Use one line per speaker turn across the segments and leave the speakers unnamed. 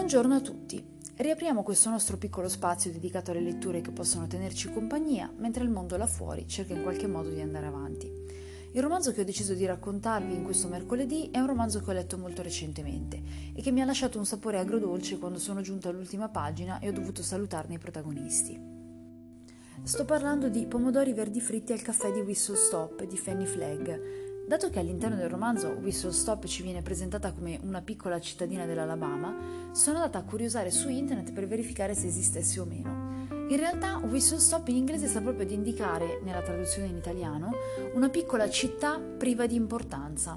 Buongiorno a tutti. Riapriamo questo nostro piccolo spazio dedicato alle letture che possono tenerci compagnia mentre il mondo là fuori cerca in qualche modo di andare avanti. Il romanzo che ho deciso di raccontarvi in questo mercoledì è un romanzo che ho letto molto recentemente e che mi ha lasciato un sapore agrodolce quando sono giunta all'ultima pagina e ho dovuto salutarne i protagonisti. Sto parlando di Pomodori verdi fritti al caffè di Whistle Stop di Fanny Flagg, Dato che all'interno del romanzo Whistle Stop ci viene presentata come una piccola cittadina dell'Alabama, sono andata a curiosare su internet per verificare se esistesse o meno. In realtà Whistle Stop in inglese sta proprio ad indicare, nella traduzione in italiano, una piccola città priva di importanza.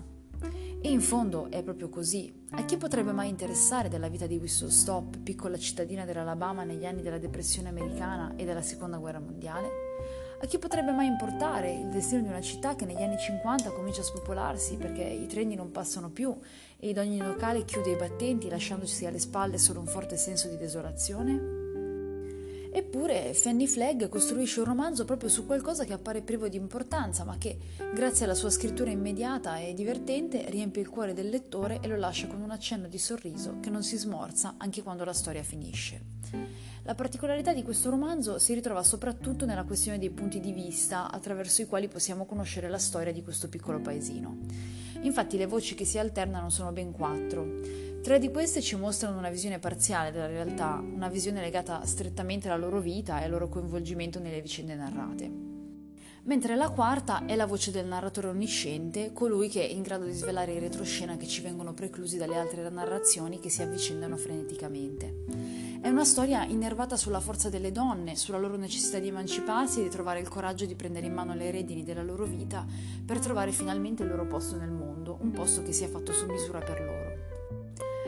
E in fondo è proprio così. A chi potrebbe mai interessare della vita di Whistle Stop, piccola cittadina dell'Alabama negli anni della depressione americana e della seconda guerra mondiale? A chi potrebbe mai importare il destino di una città che negli anni 50 comincia a spopolarsi perché i treni non passano più ed ogni locale chiude i battenti lasciandosi alle spalle solo un forte senso di desolazione? Eppure Fanny Flagg costruisce un romanzo proprio su qualcosa che appare privo di importanza, ma che, grazie alla sua scrittura immediata e divertente, riempie il cuore del lettore e lo lascia con un accenno di sorriso che non si smorza anche quando la storia finisce. La particolarità di questo romanzo si ritrova soprattutto nella questione dei punti di vista attraverso i quali possiamo conoscere la storia di questo piccolo paesino. Infatti le voci che si alternano sono ben quattro. Tre di queste ci mostrano una visione parziale della realtà, una visione legata strettamente alla loro vita e al loro coinvolgimento nelle vicende narrate. Mentre la quarta è la voce del narratore onnisciente, colui che è in grado di svelare i retroscena che ci vengono preclusi dalle altre narrazioni che si avvicendano freneticamente. È una storia innervata sulla forza delle donne, sulla loro necessità di emanciparsi e di trovare il coraggio di prendere in mano le redini della loro vita per trovare finalmente il loro posto nel mondo, un posto che sia fatto su misura per loro.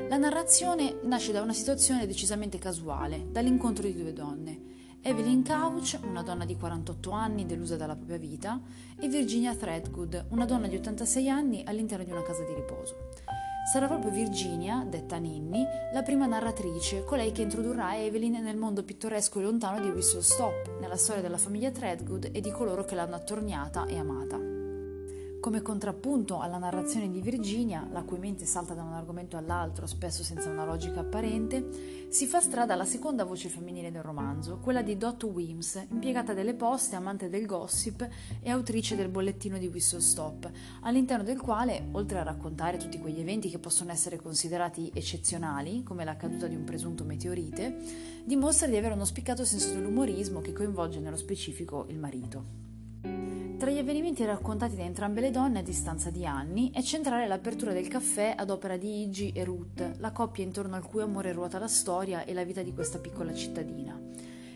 La narrazione nasce da una situazione decisamente casuale, dall'incontro di due donne. Evelyn Couch, una donna di 48 anni delusa dalla propria vita, e Virginia Threadgood, una donna di 86 anni all'interno di una casa di riposo. Sarà proprio Virginia, detta Ninni, la prima narratrice, colei che introdurrà Evelyn nel mondo pittoresco e lontano di Whistle Stop, nella storia della famiglia Threadgood e di coloro che l'hanno attorniata e amata. Come contrappunto alla narrazione di Virginia, la cui mente salta da un argomento all'altro, spesso senza una logica apparente, si fa strada la seconda voce femminile del romanzo, quella di Dot Wims, impiegata delle poste, amante del gossip e autrice del bollettino di Whistle Stop, all'interno del quale, oltre a raccontare tutti quegli eventi che possono essere considerati eccezionali, come la caduta di un presunto meteorite, dimostra di avere uno spiccato senso dell'umorismo che coinvolge nello specifico il marito. Tra gli avvenimenti raccontati da entrambe le donne a distanza di anni è centrale l'apertura del caffè ad opera di Iggy e Ruth, la coppia intorno al cui amore ruota la storia e la vita di questa piccola cittadina.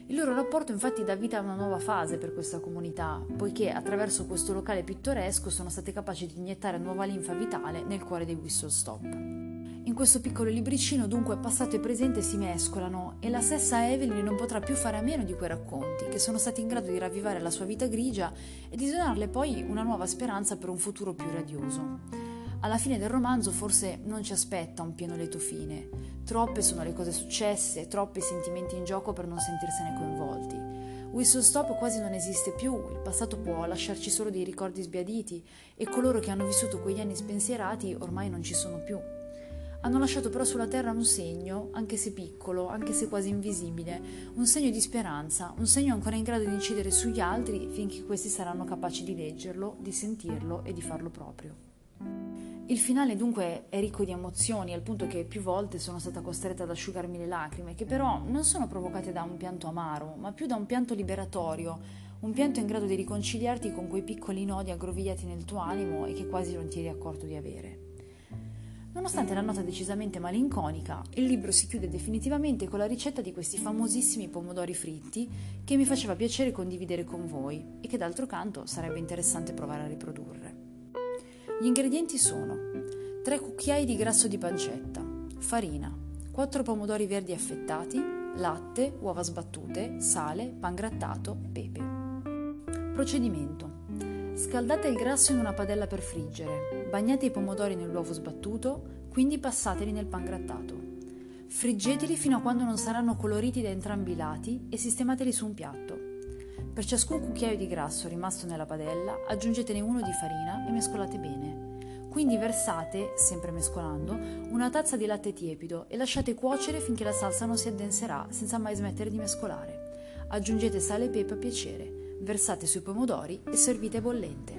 Il loro rapporto infatti dà vita a una nuova fase per questa comunità, poiché attraverso questo locale pittoresco sono state capaci di iniettare nuova linfa vitale nel cuore dei Whistle Stop. In questo piccolo libricino dunque passato e presente si mescolano e la stessa Evelyn non potrà più fare a meno di quei racconti che sono stati in grado di ravvivare la sua vita grigia e di donarle poi una nuova speranza per un futuro più radioso. Alla fine del romanzo forse non ci aspetta un pieno lieto fine. Troppe sono le cose successe, troppi sentimenti in gioco per non sentirsene coinvolti. Whistle Stop quasi non esiste più, il passato può lasciarci solo dei ricordi sbiaditi e coloro che hanno vissuto quegli anni spensierati ormai non ci sono più. Hanno lasciato però sulla terra un segno, anche se piccolo, anche se quasi invisibile, un segno di speranza, un segno ancora in grado di incidere sugli altri finché questi saranno capaci di leggerlo, di sentirlo e di farlo proprio. Il finale dunque è ricco di emozioni, al punto che più volte sono stata costretta ad asciugarmi le lacrime, che però non sono provocate da un pianto amaro, ma più da un pianto liberatorio, un pianto in grado di riconciliarti con quei piccoli nodi aggrovigliati nel tuo animo e che quasi non ti eri accorto di avere. Nonostante la nota decisamente malinconica, il libro si chiude definitivamente con la ricetta di questi famosissimi pomodori fritti che mi faceva piacere condividere con voi e che d'altro canto sarebbe interessante provare a riprodurre. Gli ingredienti sono 3 cucchiai di grasso di pancetta, farina, 4 pomodori verdi affettati, latte, uova sbattute, sale, pan grattato, pepe. Procedimento. Scaldate il grasso in una padella per friggere, bagnate i pomodori nell'uovo sbattuto, quindi passateli nel pan grattato. Friggeteli fino a quando non saranno coloriti da entrambi i lati e sistemateli su un piatto. Per ciascun cucchiaio di grasso rimasto nella padella aggiungetene uno di farina e mescolate bene. Quindi versate, sempre mescolando, una tazza di latte tiepido e lasciate cuocere finché la salsa non si addenserà senza mai smettere di mescolare. Aggiungete sale e pepe a piacere, versate sui pomodori e servite bollente.